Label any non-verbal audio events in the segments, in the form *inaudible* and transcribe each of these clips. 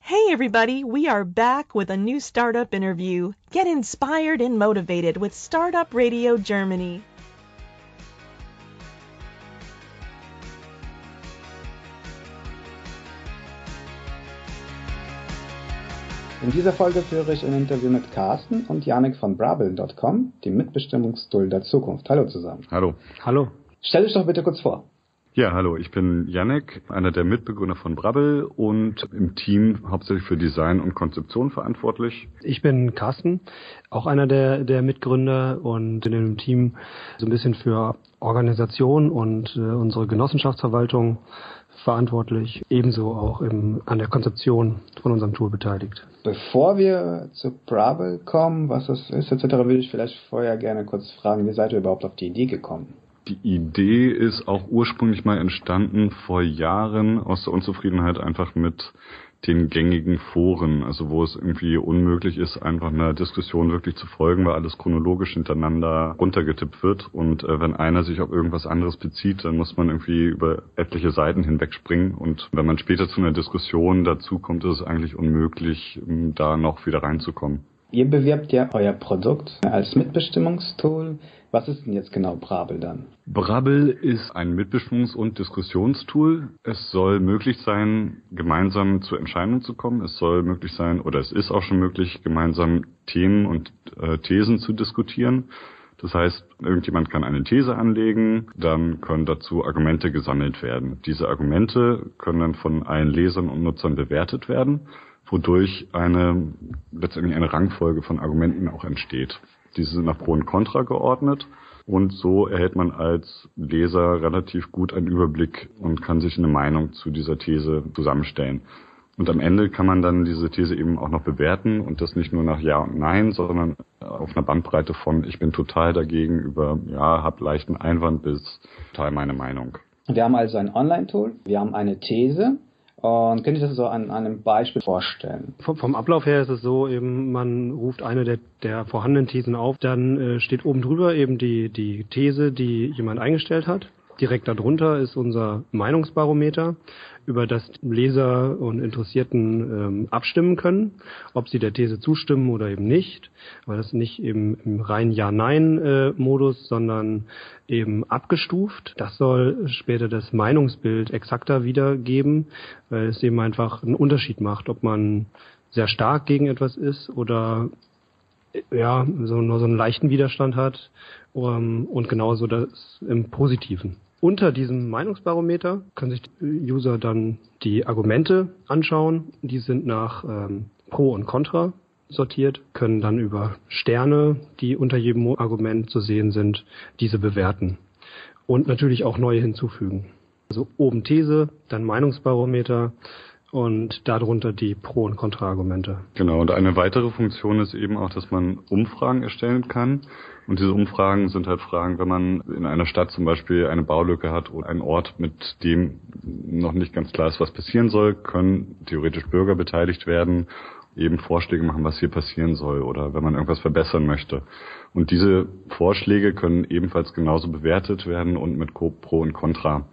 Hey everybody, we are back with a new startup interview. Get inspired and motivated with Startup Radio Germany. In dieser Folge führe ich ein Interview mit Carsten und Janik von Brabel.com, dem Mitbestimmungstool der Zukunft. Hallo zusammen. Hallo. Hallo. Stell dich doch bitte kurz vor. Ja, hallo, ich bin Janek, einer der Mitbegründer von Brabbel und im Team hauptsächlich für Design und Konzeption verantwortlich. Ich bin Carsten, auch einer der, der Mitgründer und in dem Team so ein bisschen für Organisation und äh, unsere Genossenschaftsverwaltung verantwortlich, ebenso auch im, an der Konzeption von unserem Tool beteiligt. Bevor wir zu Brabel kommen, was das ist etc., würde ich vielleicht vorher gerne kurz fragen, wie seid ihr überhaupt auf die Idee gekommen? Die Idee ist auch ursprünglich mal entstanden vor Jahren aus der Unzufriedenheit einfach mit den gängigen Foren, also wo es irgendwie unmöglich ist, einfach einer Diskussion wirklich zu folgen, weil alles chronologisch hintereinander runtergetippt wird. Und äh, wenn einer sich auf irgendwas anderes bezieht, dann muss man irgendwie über etliche Seiten hinwegspringen. Und wenn man später zu einer Diskussion dazu kommt, ist es eigentlich unmöglich, da noch wieder reinzukommen. Ihr bewirbt ja euer Produkt als Mitbestimmungstool. Was ist denn jetzt genau Brabel dann? Brabel ist ein Mitbestimmungs- und Diskussionstool. Es soll möglich sein, gemeinsam zu Entscheidungen zu kommen. Es soll möglich sein, oder es ist auch schon möglich, gemeinsam Themen und äh, Thesen zu diskutieren. Das heißt, irgendjemand kann eine These anlegen, dann können dazu Argumente gesammelt werden. Diese Argumente können dann von allen Lesern und Nutzern bewertet werden wodurch eine letztendlich eine Rangfolge von Argumenten auch entsteht. Diese sind nach Pro und Contra geordnet und so erhält man als Leser relativ gut einen Überblick und kann sich eine Meinung zu dieser These zusammenstellen. Und am Ende kann man dann diese These eben auch noch bewerten und das nicht nur nach Ja und Nein, sondern auf einer Bandbreite von ich bin total dagegen über Ja, hab leichten Einwand bis total meine Meinung. Wir haben also ein Online-Tool, wir haben eine These, und könnte ich das so an, an einem Beispiel vorstellen? Vom, vom, Ablauf her ist es so, eben man ruft eine der, der vorhandenen Thesen auf, dann äh, steht oben drüber eben die, die These, die jemand eingestellt hat. Direkt darunter ist unser Meinungsbarometer, über das Leser und Interessierten ähm, abstimmen können, ob sie der These zustimmen oder eben nicht. Aber das nicht im, im rein Ja-Nein-Modus, äh, sondern eben abgestuft. Das soll später das Meinungsbild exakter wiedergeben, weil es eben einfach einen Unterschied macht, ob man sehr stark gegen etwas ist oder ja, so nur so einen leichten Widerstand hat um, und genauso das im Positiven. Unter diesem Meinungsbarometer können sich User dann die Argumente anschauen. Die sind nach ähm, Pro und Contra sortiert, können dann über Sterne, die unter jedem Argument zu sehen sind, diese bewerten. Und natürlich auch neue hinzufügen. Also oben These, dann Meinungsbarometer, und darunter die Pro- und Kontraargumente. Genau, und eine weitere Funktion ist eben auch, dass man Umfragen erstellen kann. Und diese Umfragen sind halt Fragen, wenn man in einer Stadt zum Beispiel eine Baulücke hat oder einen Ort, mit dem noch nicht ganz klar ist, was passieren soll, können theoretisch Bürger beteiligt werden, eben Vorschläge machen, was hier passieren soll oder wenn man irgendwas verbessern möchte. Und diese Vorschläge können ebenfalls genauso bewertet werden und mit Pro und Contra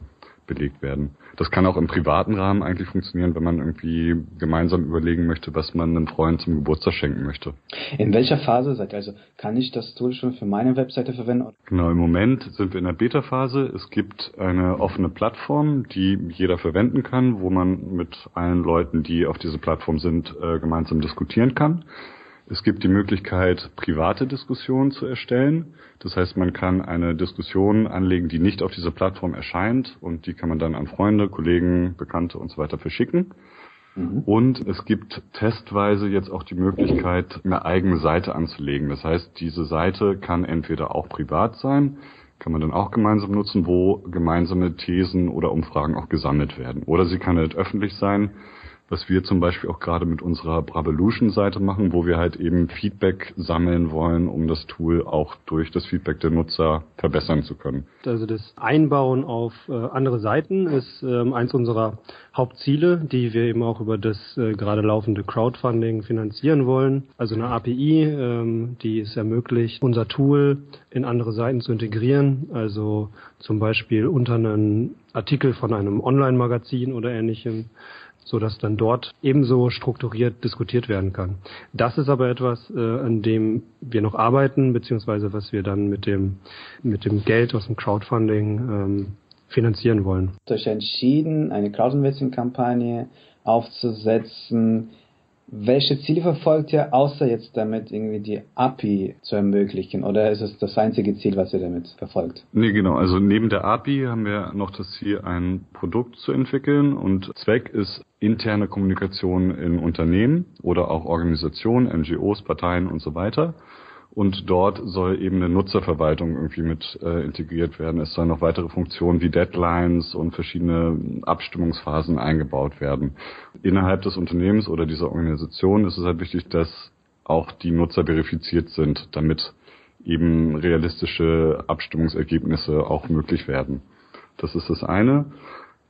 belegt werden. Das kann auch im privaten Rahmen eigentlich funktionieren, wenn man irgendwie gemeinsam überlegen möchte, was man einem Freund zum Geburtstag schenken möchte. In welcher Phase seid ihr? Also kann ich das Tool schon für meine Webseite verwenden? Genau, im Moment sind wir in der Beta-Phase. Es gibt eine offene Plattform, die jeder verwenden kann, wo man mit allen Leuten, die auf diese Plattform sind, äh, gemeinsam diskutieren kann. Es gibt die Möglichkeit, private Diskussionen zu erstellen. Das heißt, man kann eine Diskussion anlegen, die nicht auf dieser Plattform erscheint und die kann man dann an Freunde, Kollegen, Bekannte und so weiter verschicken. Mhm. Und es gibt testweise jetzt auch die Möglichkeit, eine eigene Seite anzulegen. Das heißt, diese Seite kann entweder auch privat sein, kann man dann auch gemeinsam nutzen, wo gemeinsame Thesen oder Umfragen auch gesammelt werden. Oder sie kann halt öffentlich sein, was wir zum Beispiel auch gerade mit unserer Bravolution-Seite machen, wo wir halt eben Feedback sammeln wollen, um das Tool auch durch das Feedback der Nutzer verbessern zu können. Also das Einbauen auf äh, andere Seiten ist ähm, eins unserer Hauptziele, die wir eben auch über das äh, gerade laufende Crowdfunding finanzieren wollen. Also eine API, ähm, die es ermöglicht, unser Tool in andere Seiten zu integrieren. Also zum Beispiel unter einen Artikel von einem Online-Magazin oder ähnlichem so dass dann dort ebenso strukturiert diskutiert werden kann. Das ist aber etwas, äh, an dem wir noch arbeiten, beziehungsweise was wir dann mit dem, mit dem Geld aus dem Crowdfunding ähm, finanzieren wollen. Euch entschieden, eine Crowdinvesting-Kampagne aufzusetzen, welche Ziele verfolgt ihr, außer jetzt damit irgendwie die API zu ermöglichen? Oder ist es das einzige Ziel, was ihr damit verfolgt? Nee, genau. Also neben der API haben wir noch das Ziel, ein Produkt zu entwickeln und Zweck ist interne Kommunikation in Unternehmen oder auch Organisationen, NGOs, Parteien und so weiter und dort soll eben eine Nutzerverwaltung irgendwie mit äh, integriert werden. Es sollen noch weitere Funktionen wie Deadlines und verschiedene Abstimmungsphasen eingebaut werden. Innerhalb des Unternehmens oder dieser Organisation ist es halt wichtig, dass auch die Nutzer verifiziert sind, damit eben realistische Abstimmungsergebnisse auch möglich werden. Das ist das eine.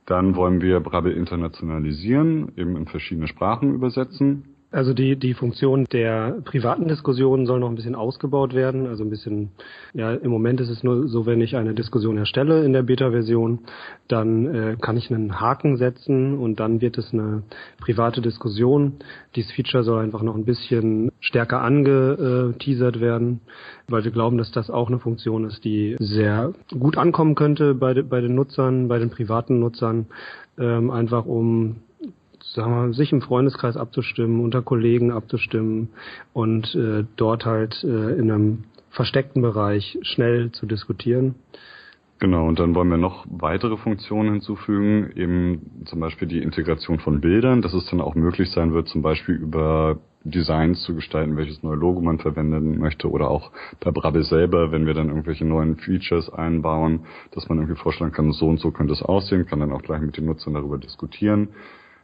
Dann wollen wir Brabbel internationalisieren, eben in verschiedene Sprachen übersetzen. Also die, die Funktion der privaten Diskussion soll noch ein bisschen ausgebaut werden. Also ein bisschen, ja, im Moment ist es nur so, wenn ich eine Diskussion erstelle in der Beta-Version, dann äh, kann ich einen Haken setzen und dann wird es eine private Diskussion. Dieses Feature soll einfach noch ein bisschen stärker angeteasert werden, weil wir glauben, dass das auch eine Funktion ist, die sehr gut ankommen könnte bei, bei den Nutzern, bei den privaten Nutzern, ähm, einfach um sagen wir, sich im Freundeskreis abzustimmen, unter Kollegen abzustimmen und äh, dort halt äh, in einem versteckten Bereich schnell zu diskutieren. Genau, und dann wollen wir noch weitere Funktionen hinzufügen, eben zum Beispiel die Integration von Bildern, dass es dann auch möglich sein wird, zum Beispiel über Designs zu gestalten, welches neue Logo man verwenden möchte oder auch bei Brabbel selber, wenn wir dann irgendwelche neuen Features einbauen, dass man irgendwie vorschlagen kann, so und so könnte es aussehen, kann dann auch gleich mit den Nutzern darüber diskutieren.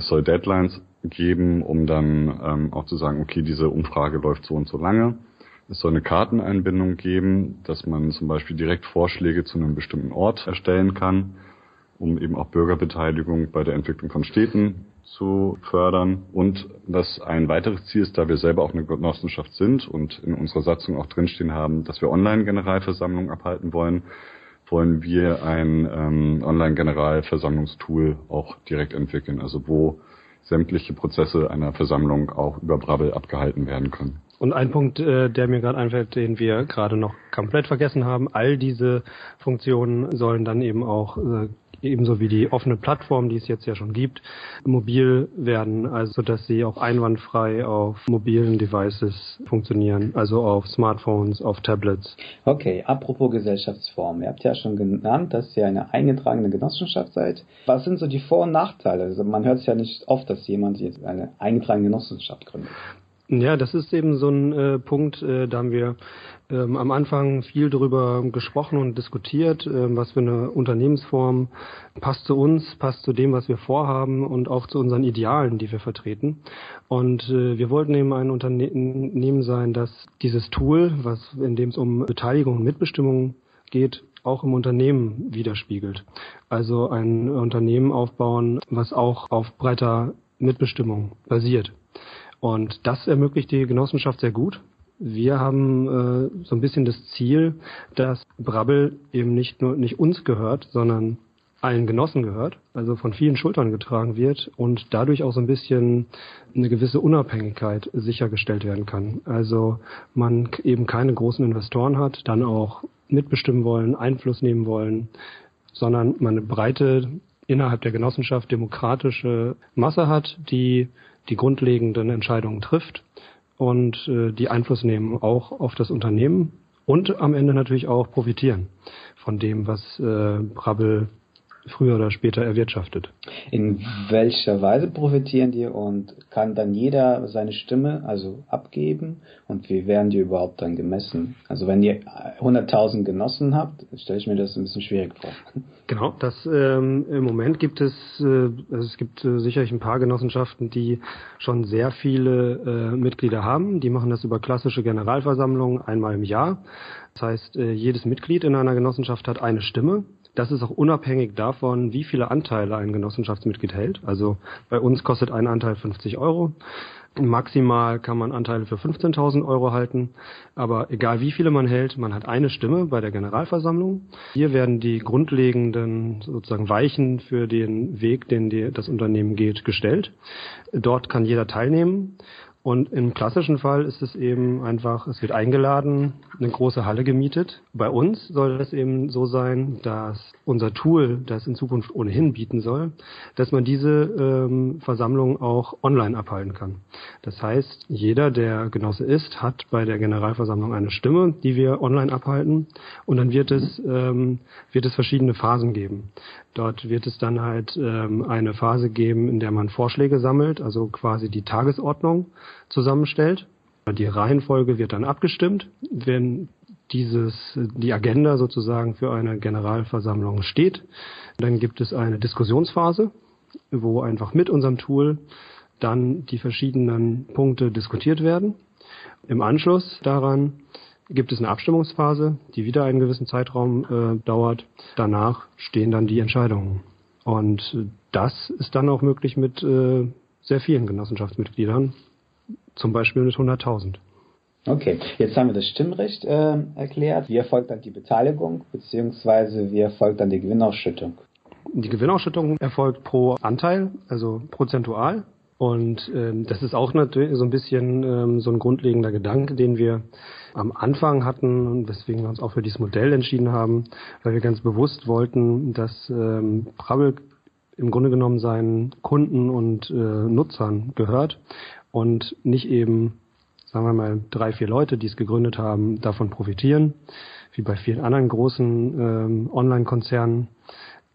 Es soll Deadlines geben, um dann ähm, auch zu sagen, okay, diese Umfrage läuft so und so lange. Es soll eine Karteneinbindung geben, dass man zum Beispiel direkt Vorschläge zu einem bestimmten Ort erstellen kann, um eben auch Bürgerbeteiligung bei der Entwicklung von Städten zu fördern. Und dass ein weiteres Ziel ist, da wir selber auch eine Genossenschaft sind und in unserer Satzung auch drinstehen haben, dass wir Online-Generalversammlungen abhalten wollen, wollen wir ein ähm, Online-Generalversammlungstool auch direkt entwickeln, also wo sämtliche Prozesse einer Versammlung auch über Brabbel abgehalten werden können. Und ein Punkt, äh, der mir gerade einfällt, den wir gerade noch komplett vergessen haben, all diese Funktionen sollen dann eben auch äh, ebenso wie die offene Plattform, die es jetzt ja schon gibt, mobil werden, also dass sie auch einwandfrei auf mobilen Devices funktionieren, also auf Smartphones, auf Tablets. Okay, apropos Gesellschaftsform. Ihr habt ja schon genannt, dass ihr eine eingetragene Genossenschaft seid. Was sind so die Vor- und Nachteile? Also man hört es ja nicht oft, dass jemand jetzt eine eingetragene Genossenschaft gründet. Ja, das ist eben so ein äh, Punkt, äh, da haben wir ähm, am Anfang viel darüber gesprochen und diskutiert, äh, was für eine Unternehmensform passt zu uns, passt zu dem, was wir vorhaben und auch zu unseren Idealen, die wir vertreten. Und äh, wir wollten eben ein Unternehmen sein, das dieses Tool, was in dem es um Beteiligung und Mitbestimmung geht, auch im Unternehmen widerspiegelt. Also ein Unternehmen aufbauen, was auch auf breiter Mitbestimmung basiert. Und das ermöglicht die Genossenschaft sehr gut. Wir haben äh, so ein bisschen das Ziel, dass Brabbel eben nicht nur nicht uns gehört, sondern allen Genossen gehört, also von vielen Schultern getragen wird und dadurch auch so ein bisschen eine gewisse Unabhängigkeit sichergestellt werden kann. Also man eben keine großen Investoren hat, dann auch mitbestimmen wollen, Einfluss nehmen wollen, sondern man eine breite innerhalb der Genossenschaft demokratische Masse hat, die die grundlegenden Entscheidungen trifft und äh, die Einfluss nehmen auch auf das Unternehmen und am Ende natürlich auch profitieren von dem, was äh, Brabbel früher oder später erwirtschaftet. In welcher Weise profitieren die und kann dann jeder seine Stimme also abgeben und wie werden die überhaupt dann gemessen? Also wenn ihr 100.000 Genossen habt, stelle ich mir das ein bisschen schwierig vor. Genau, das ähm, im Moment gibt es, äh, also es gibt äh, sicherlich ein paar Genossenschaften, die schon sehr viele äh, Mitglieder haben. Die machen das über klassische Generalversammlungen einmal im Jahr. Das heißt, äh, jedes Mitglied in einer Genossenschaft hat eine Stimme Das ist auch unabhängig davon, wie viele Anteile ein Genossenschaftsmitglied hält. Also bei uns kostet ein Anteil 50 Euro. Maximal kann man Anteile für 15.000 Euro halten, aber egal wie viele man hält, man hat eine Stimme bei der Generalversammlung. Hier werden die grundlegenden sozusagen Weichen für den Weg, den die, das Unternehmen geht, gestellt. Dort kann jeder teilnehmen und im klassischen Fall ist es eben einfach, es wird eingeladen, eine große Halle gemietet. Bei uns soll es eben so sein, dass unser Tool das in Zukunft ohnehin bieten soll, dass man diese ähm, Versammlung auch online abhalten kann. Das heißt, jeder, der Genosse ist, hat bei der Generalversammlung eine Stimme, die wir online abhalten. Und dann wird es, ähm, wird es verschiedene Phasen geben. Dort wird es dann halt ähm, eine Phase geben, in der man Vorschläge sammelt, also quasi die Tagesordnung zusammenstellt. Die Reihenfolge wird dann abgestimmt. Wenn dieses, die Agenda sozusagen für eine Generalversammlung steht, dann gibt es eine Diskussionsphase, wo einfach mit unserem Tool dann die verschiedenen Punkte diskutiert werden. Im Anschluss daran gibt es eine Abstimmungsphase, die wieder einen gewissen Zeitraum äh, dauert. Danach stehen dann die Entscheidungen. Und das ist dann auch möglich mit äh, sehr vielen Genossenschaftsmitgliedern, zum Beispiel mit 100.000. Okay, jetzt haben wir das Stimmrecht äh, erklärt. Wie erfolgt dann die Beteiligung, beziehungsweise wie erfolgt dann die Gewinnausschüttung? Die Gewinnausschüttung erfolgt pro Anteil, also prozentual. Und ähm, das ist auch natürlich so ein bisschen ähm, so ein grundlegender Gedanke, den wir am Anfang hatten und weswegen wir uns auch für dieses Modell entschieden haben, weil wir ganz bewusst wollten, dass ähm, Brabbel im Grunde genommen seinen Kunden und äh, Nutzern gehört und nicht eben, sagen wir mal, drei, vier Leute, die es gegründet haben, davon profitieren, wie bei vielen anderen großen ähm, Online-Konzernen.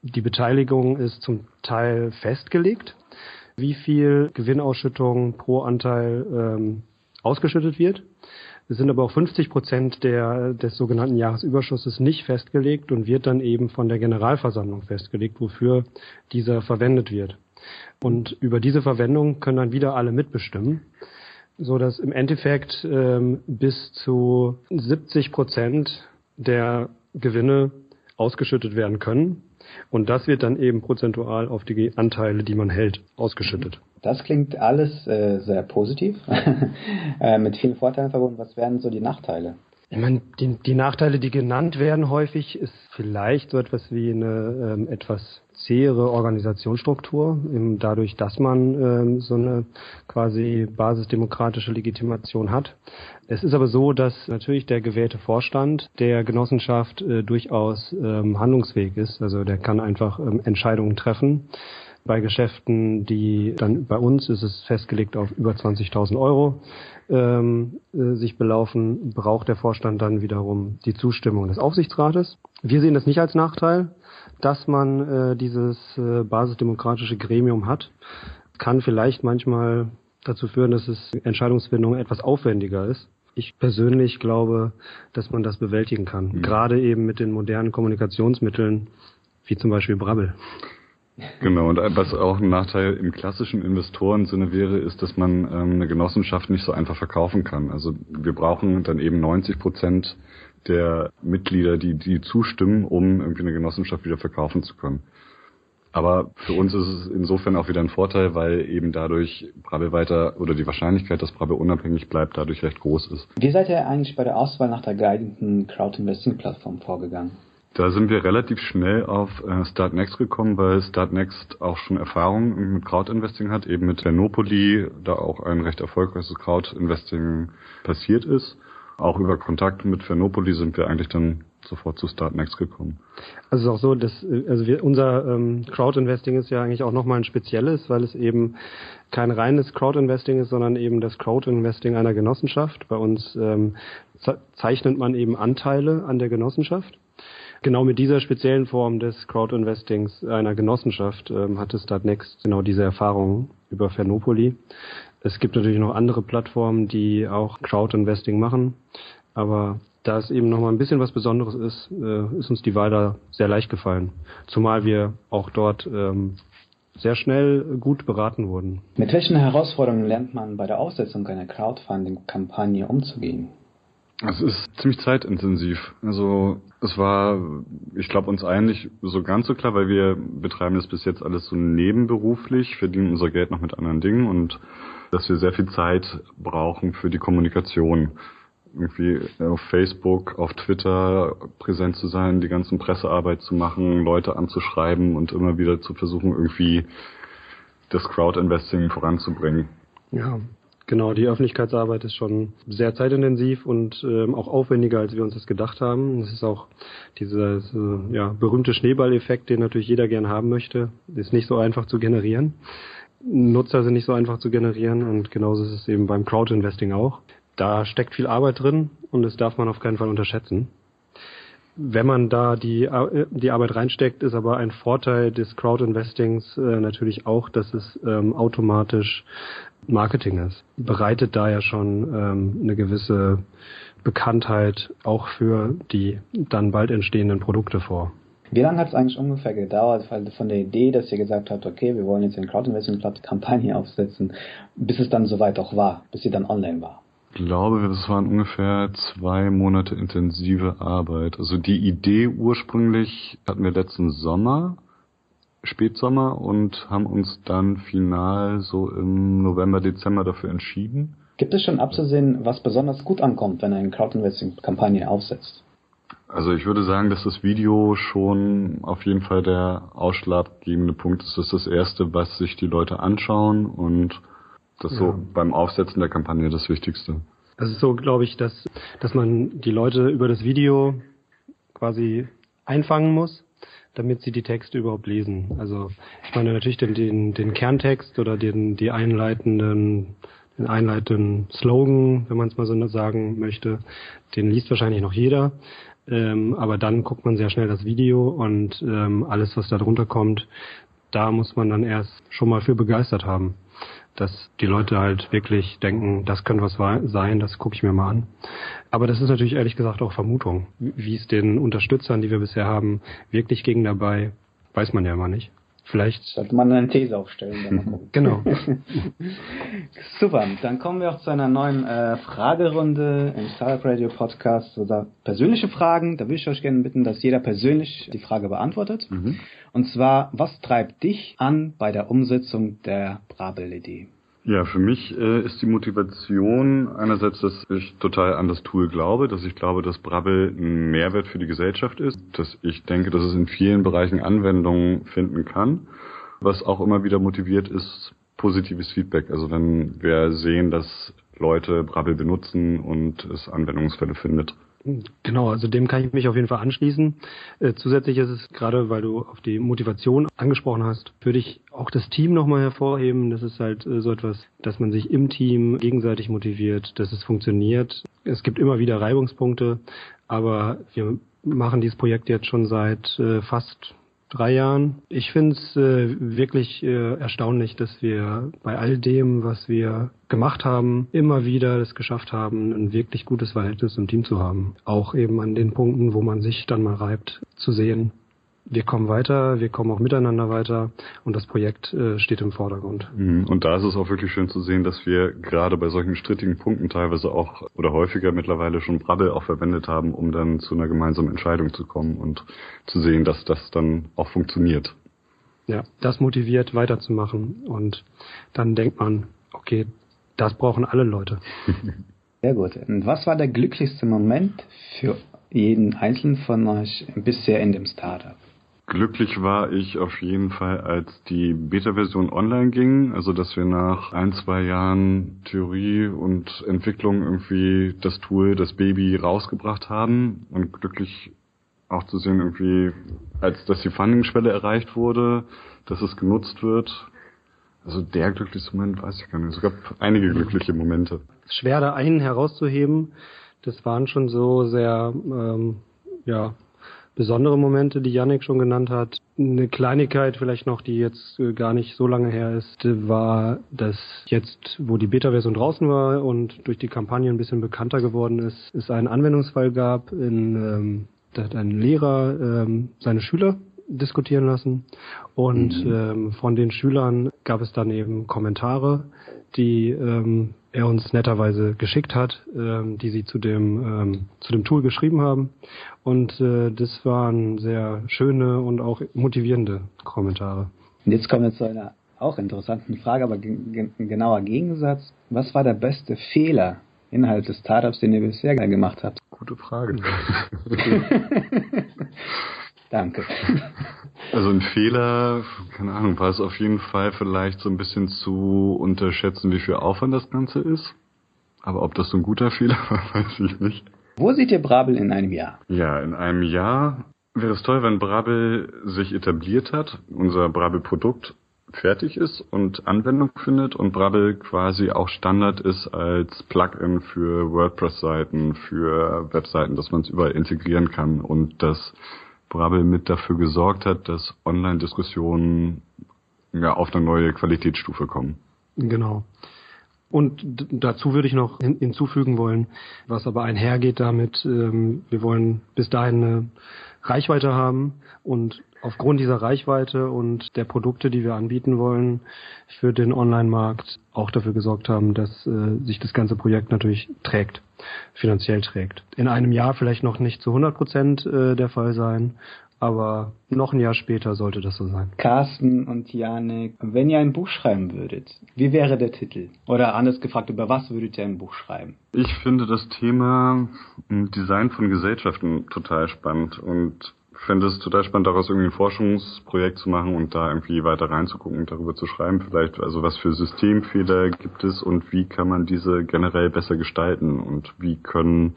Die Beteiligung ist zum Teil festgelegt wie viel Gewinnausschüttung pro Anteil ähm, ausgeschüttet wird. Es sind aber auch 50 Prozent der, des sogenannten Jahresüberschusses nicht festgelegt und wird dann eben von der Generalversammlung festgelegt, wofür dieser verwendet wird. Und über diese Verwendung können dann wieder alle mitbestimmen, so dass im Endeffekt ähm, bis zu 70 Prozent der Gewinne ausgeschüttet werden können. Und das wird dann eben prozentual auf die Anteile, die man hält, ausgeschüttet. Das klingt alles äh, sehr positiv, *laughs* äh, mit vielen Vorteilen verbunden. Was wären so die Nachteile? Ich meine, die, die Nachteile, die genannt werden häufig, ist vielleicht so etwas wie eine ähm, etwas zähere Organisationsstruktur, eben dadurch, dass man ähm, so eine quasi basisdemokratische Legitimation hat. Es ist aber so, dass natürlich der gewählte Vorstand der Genossenschaft äh, durchaus ähm, handlungsfähig ist. Also der kann einfach ähm, Entscheidungen treffen. Bei Geschäften, die dann bei uns ist es festgelegt auf über 20.000 Euro ähm, äh, sich belaufen, braucht der Vorstand dann wiederum die Zustimmung des Aufsichtsrates. Wir sehen das nicht als Nachteil, dass man äh, dieses äh, basisdemokratische Gremium hat. Kann vielleicht manchmal dazu führen, dass es Entscheidungsfindung etwas aufwendiger ist. Ich persönlich glaube, dass man das bewältigen kann. Mhm. Gerade eben mit den modernen Kommunikationsmitteln, wie zum Beispiel Brabbel. Genau, und was auch ein Nachteil im klassischen Investorensinne wäre, ist, dass man ähm, eine Genossenschaft nicht so einfach verkaufen kann. Also wir brauchen dann eben 90 Prozent der Mitglieder, die, die zustimmen, um irgendwie eine Genossenschaft wieder verkaufen zu können. Aber für uns ist es insofern auch wieder ein Vorteil, weil eben dadurch Brabbe weiter oder die Wahrscheinlichkeit, dass Brabbe unabhängig bleibt, dadurch recht groß ist. Wie seid ihr eigentlich bei der Auswahl nach der geeigneten Crowd-Investing-Plattform vorgegangen? Da sind wir relativ schnell auf äh, Startnext gekommen, weil Startnext auch schon Erfahrung mit Crowdinvesting hat, eben mit Ternopoli, da auch ein recht erfolgreiches Crowdinvesting passiert ist. Auch über Kontakt mit Fernopoli sind wir eigentlich dann sofort zu Startnext gekommen. Also es ist auch so, dass also wir, unser ähm, Crowdinvesting ist ja eigentlich auch nochmal ein spezielles, weil es eben kein reines Crowdinvesting ist, sondern eben das Crowdinvesting einer Genossenschaft. Bei uns ähm, zeichnet man eben Anteile an der Genossenschaft genau mit dieser speziellen Form des Crowdinvestings einer Genossenschaft ähm, hatte Startnext genau diese Erfahrung über Fernopoli. Es gibt natürlich noch andere Plattformen, die auch Crowdinvesting machen, aber da es eben nochmal ein bisschen was Besonderes ist, äh, ist uns die Wahl da sehr leicht gefallen. Zumal wir auch dort ähm, sehr schnell gut beraten wurden. Mit welchen Herausforderungen lernt man bei der Aussetzung einer Crowdfunding-Kampagne umzugehen? Es ist ziemlich zeitintensiv. Also es war, ich glaube, uns eigentlich so ganz so klar, weil wir betreiben das bis jetzt alles so nebenberuflich, verdienen unser Geld noch mit anderen Dingen und dass wir sehr viel Zeit brauchen für die Kommunikation. Irgendwie auf Facebook, auf Twitter präsent zu sein, die ganzen Pressearbeit zu machen, Leute anzuschreiben und immer wieder zu versuchen, irgendwie das Crowdinvesting voranzubringen. Ja, Genau, die Öffentlichkeitsarbeit ist schon sehr zeitintensiv und ähm, auch aufwendiger, als wir uns das gedacht haben. Das ist auch dieser äh, ja, berühmte Schneeballeffekt, den natürlich jeder gern haben möchte, ist nicht so einfach zu generieren. Nutzer sind nicht so einfach zu generieren und genauso ist es eben beim Crowdinvesting auch. Da steckt viel Arbeit drin und das darf man auf keinen Fall unterschätzen. Wenn man da die, äh, die Arbeit reinsteckt, ist aber ein Vorteil des Crowdinvestings äh, natürlich auch, dass es ähm, automatisch Marketing ist. Bereitet da ja schon ähm, eine gewisse Bekanntheit auch für die dann bald entstehenden Produkte vor. Wie lange hat es eigentlich ungefähr gedauert, von der Idee, dass ihr gesagt habt, okay, wir wollen jetzt eine Crowd-Investing-Kampagne aufsetzen, bis es dann soweit auch war, bis sie dann online war? Ich glaube, es waren ungefähr zwei Monate intensive Arbeit. Also die Idee ursprünglich hatten wir letzten Sommer Spätsommer und haben uns dann final so im November, Dezember dafür entschieden. Gibt es schon abzusehen, was besonders gut ankommt, wenn eine Crowdinvesting-Kampagne aufsetzt? Also ich würde sagen, dass das Video schon auf jeden Fall der ausschlaggebende Punkt ist. Das ist das Erste, was sich die Leute anschauen und das ja. so beim Aufsetzen der Kampagne das Wichtigste. Das ist so, glaube ich, dass, dass man die Leute über das Video quasi einfangen muss damit sie die Texte überhaupt lesen. Also ich meine natürlich den, den, den Kerntext oder den, die einleitenden, den einleitenden Slogan, wenn man es mal so sagen möchte, den liest wahrscheinlich noch jeder. Ähm, aber dann guckt man sehr schnell das Video und ähm, alles, was da drunter kommt, da muss man dann erst schon mal für begeistert haben dass die Leute halt wirklich denken, das könnte was sein, das gucke ich mir mal an. Aber das ist natürlich ehrlich gesagt auch Vermutung. Wie es den Unterstützern, die wir bisher haben, wirklich ging dabei, weiß man ja immer nicht. Vielleicht sollte man eine These aufstellen. *laughs* genau. *laughs* Super. Dann kommen wir auch zu einer neuen äh, Fragerunde im Startup Radio Podcast oder persönliche Fragen. Da würde ich euch gerne bitten, dass jeder persönlich die Frage beantwortet. Mhm. Und zwar, was treibt dich an bei der Umsetzung der Brabel-Idee? Ja, für mich äh, ist die Motivation einerseits, dass ich total an das Tool glaube, dass ich glaube, dass Brabbel ein Mehrwert für die Gesellschaft ist, dass ich denke, dass es in vielen Bereichen Anwendungen finden kann. Was auch immer wieder motiviert ist, positives Feedback. Also wenn wir sehen, dass Leute Brabbel benutzen und es Anwendungsfälle findet. Genau, also dem kann ich mich auf jeden Fall anschließen. Äh, zusätzlich ist es gerade, weil du auf die Motivation angesprochen hast, würde ich auch das Team nochmal hervorheben. Das ist halt äh, so etwas, dass man sich im Team gegenseitig motiviert, dass es funktioniert. Es gibt immer wieder Reibungspunkte, aber wir machen dieses Projekt jetzt schon seit äh, fast drei Jahren. Ich finde es äh, wirklich äh, erstaunlich, dass wir bei all dem, was wir gemacht haben, immer wieder es geschafft haben, ein wirklich gutes Verhältnis im Team zu haben. Auch eben an den Punkten, wo man sich dann mal reibt, zu sehen, wir kommen weiter, wir kommen auch miteinander weiter und das Projekt äh, steht im Vordergrund. Mhm. Und da ist es auch wirklich schön zu sehen, dass wir gerade bei solchen strittigen Punkten teilweise auch oder häufiger mittlerweile schon Brabbel auch verwendet haben, um dann zu einer gemeinsamen Entscheidung zu kommen und zu sehen, dass das dann auch funktioniert. Ja, das motiviert weiterzumachen und dann denkt man, okay, das brauchen alle Leute. *laughs* Sehr gut. Und was war der glücklichste Moment für jeden einzelnen von euch bisher in dem Startup? Glücklich war ich auf jeden Fall, als die Beta-Version online ging, also dass wir nach ein, zwei Jahren Theorie und Entwicklung irgendwie das Tool, das Baby rausgebracht haben und glücklich auch zu sehen irgendwie, als dass die Funding-Schwelle erreicht wurde, dass es genutzt wird. Also der glücklichste Moment weiß ich gar nicht. Es gab einige glückliche Momente. Schwer da einen herauszuheben. Das waren schon so sehr, ähm, ja, besondere Momente, die Yannick schon genannt hat. Eine Kleinigkeit vielleicht noch, die jetzt äh, gar nicht so lange her ist, war, dass jetzt, wo die Beta-Version draußen war und durch die Kampagne ein bisschen bekannter geworden ist, es einen Anwendungsfall gab, in, ähm, da hat ein Lehrer ähm, seine Schüler diskutieren lassen und mhm. ähm, von den Schülern gab es dann eben Kommentare, die ähm, er uns netterweise geschickt hat, ähm, die sie zu dem ähm, zu dem Tool geschrieben haben. Und äh, das waren sehr schöne und auch motivierende Kommentare. Und jetzt kommen wir zu einer auch interessanten Frage, aber gen genauer Gegensatz. Was war der beste Fehler innerhalb des Startups, den ihr bisher gemacht habt? Gute Frage. *laughs* *laughs* Danke. *laughs* Also ein Fehler, keine Ahnung, war es auf jeden Fall vielleicht so ein bisschen zu unterschätzen, wie viel Aufwand das Ganze ist. Aber ob das so ein guter Fehler war, *laughs* weiß ich nicht. Wo seht ihr Brabel in einem Jahr? Ja, in einem Jahr wäre es toll, wenn Brabel sich etabliert hat, unser Brabel-Produkt fertig ist und Anwendung findet und Brabel quasi auch Standard ist als Plugin für WordPress-Seiten, für Webseiten, dass man es überall integrieren kann und dass Brabel mit dafür gesorgt hat, dass Online-Diskussionen ja, auf eine neue Qualitätsstufe kommen. Genau. Und dazu würde ich noch hin hinzufügen wollen, was aber einhergeht damit, ähm, wir wollen bis dahin eine Reichweite haben und aufgrund dieser Reichweite und der Produkte, die wir anbieten wollen, für den Online-Markt auch dafür gesorgt haben, dass äh, sich das ganze Projekt natürlich trägt, finanziell trägt. In einem Jahr vielleicht noch nicht zu 100 Prozent äh, der Fall sein, aber noch ein Jahr später sollte das so sein. Carsten und Janik, wenn ihr ein Buch schreiben würdet, wie wäre der Titel? Oder anders gefragt, über was würdet ihr ein Buch schreiben? Ich finde das Thema Design von Gesellschaften total spannend und fände es total spannend, daraus irgendwie ein Forschungsprojekt zu machen und da irgendwie weiter reinzugucken und darüber zu schreiben. Vielleicht, also was für Systemfehler gibt es und wie kann man diese generell besser gestalten und wie können,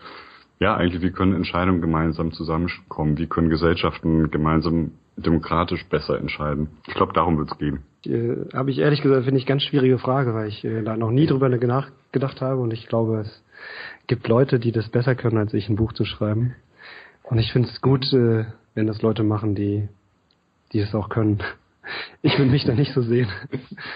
ja, eigentlich, wie können Entscheidungen gemeinsam zusammenkommen? Wie können Gesellschaften gemeinsam demokratisch besser entscheiden? Ich glaube, darum wird es gehen. Äh, habe ich ehrlich gesagt, finde ich ganz schwierige Frage, weil ich äh, da noch nie drüber nachgedacht habe und ich glaube, es gibt Leute, die das besser können, als ich ein Buch zu schreiben. Und ich finde es gut, äh, wenn das Leute machen, die, die es auch können. *laughs* Ich würde mich da nicht so sehen.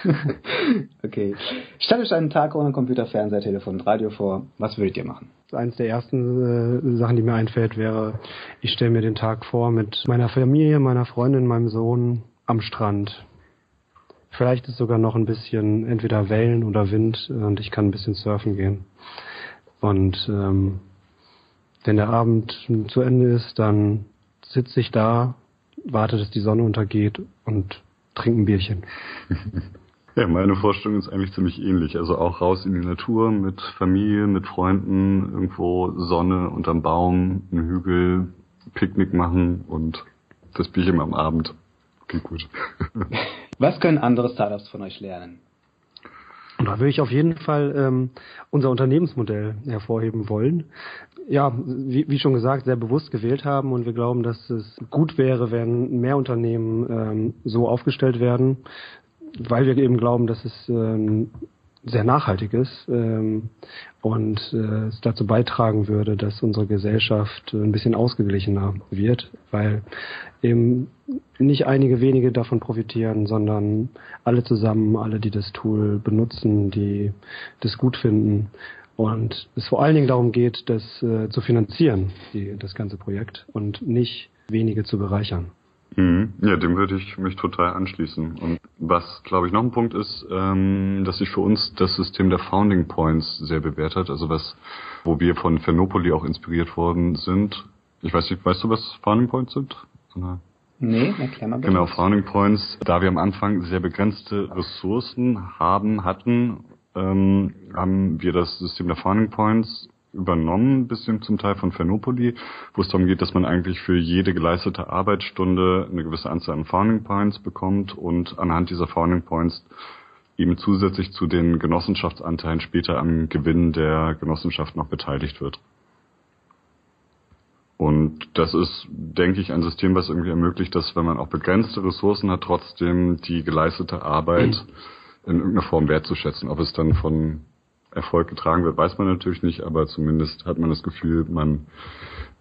*laughs* okay. Stellt euch einen Tag ohne Computer, Fernseher, Telefon und Radio vor. Was würdet ihr machen? Eines der ersten äh, Sachen, die mir einfällt, wäre, ich stelle mir den Tag vor mit meiner Familie, meiner Freundin, meinem Sohn am Strand. Vielleicht ist sogar noch ein bisschen entweder Wellen oder Wind und ich kann ein bisschen surfen gehen. Und ähm, wenn der Abend zu Ende ist, dann sitze ich da, warte, dass die Sonne untergeht und trinke ein Bierchen. *laughs* Ja, meine Vorstellung ist eigentlich ziemlich ähnlich. Also auch raus in die Natur mit Familie, mit Freunden, irgendwo Sonne unterm Baum, einen Hügel, Picknick machen und das Bierchen am Abend. Okay, gut. *laughs* Was können andere Startups von euch lernen? Und da würde ich auf jeden Fall ähm, unser Unternehmensmodell hervorheben wollen. Ja, wie, wie schon gesagt, sehr bewusst gewählt haben und wir glauben, dass es gut wäre, wenn mehr Unternehmen ähm, so aufgestellt werden, weil wir eben glauben, dass es ähm, sehr nachhaltig ist ähm, und äh, es dazu beitragen würde, dass unsere Gesellschaft ein bisschen ausgeglichener wird, weil eben nicht einige wenige davon profitieren, sondern alle zusammen, alle, die das Tool benutzen, die das gut finden und es vor allen Dingen darum geht, das äh, zu finanzieren, die, das ganze Projekt und nicht wenige zu bereichern. Mhm. Ja, dem würde ich mich total anschließen. Und was, glaube ich, noch ein Punkt ist, ähm, dass sich für uns das System der Founding Points sehr bewährt hat. Also was, wo wir von Phenopoli auch inspiriert worden sind. Ich weiß nicht, weißt du, was Founding Points sind? Nee, erklär mal bitte. Genau, Founding Points, da wir am Anfang sehr begrenzte Ressourcen haben, hatten, ähm, haben wir das System der Founding Points übernommen, ein bisschen zum Teil von Phernopoli, wo es darum geht, dass man eigentlich für jede geleistete Arbeitsstunde eine gewisse Anzahl an Founding Points bekommt und anhand dieser Founding Points eben zusätzlich zu den Genossenschaftsanteilen später am Gewinn der Genossenschaft noch beteiligt wird. Und das ist, denke ich, ein System, was irgendwie ermöglicht, dass wenn man auch begrenzte Ressourcen hat, trotzdem die geleistete Arbeit in irgendeiner Form wertzuschätzen. Ob es dann von Erfolg getragen wird, weiß man natürlich nicht, aber zumindest hat man das Gefühl, man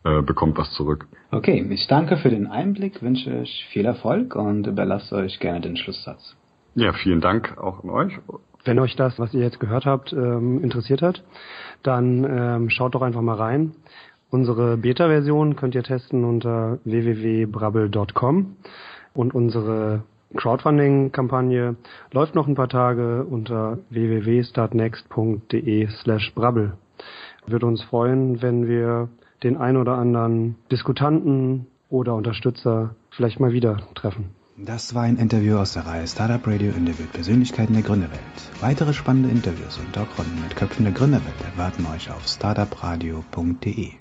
äh, bekommt was zurück. Okay, ich danke für den Einblick, wünsche euch viel Erfolg und überlasse euch gerne den Schlusssatz. Ja, vielen Dank auch an euch. Wenn euch das, was ihr jetzt gehört habt, ähm, interessiert hat, dann ähm, schaut doch einfach mal rein. Unsere Beta-Version könnt ihr testen unter www.brabbel.com und unsere Crowdfunding-Kampagne läuft noch ein paar Tage unter www.startnext.de slash brabbel. Würde uns freuen, wenn wir den ein oder anderen Diskutanten oder Unterstützer vielleicht mal wieder treffen. Das war ein Interview aus der Reihe Startup Radio Interview Persönlichkeiten der Gründerwelt. Weitere spannende Interviews und Talkrunden mit Köpfen der Gründerwelt erwarten euch auf startupradio.de.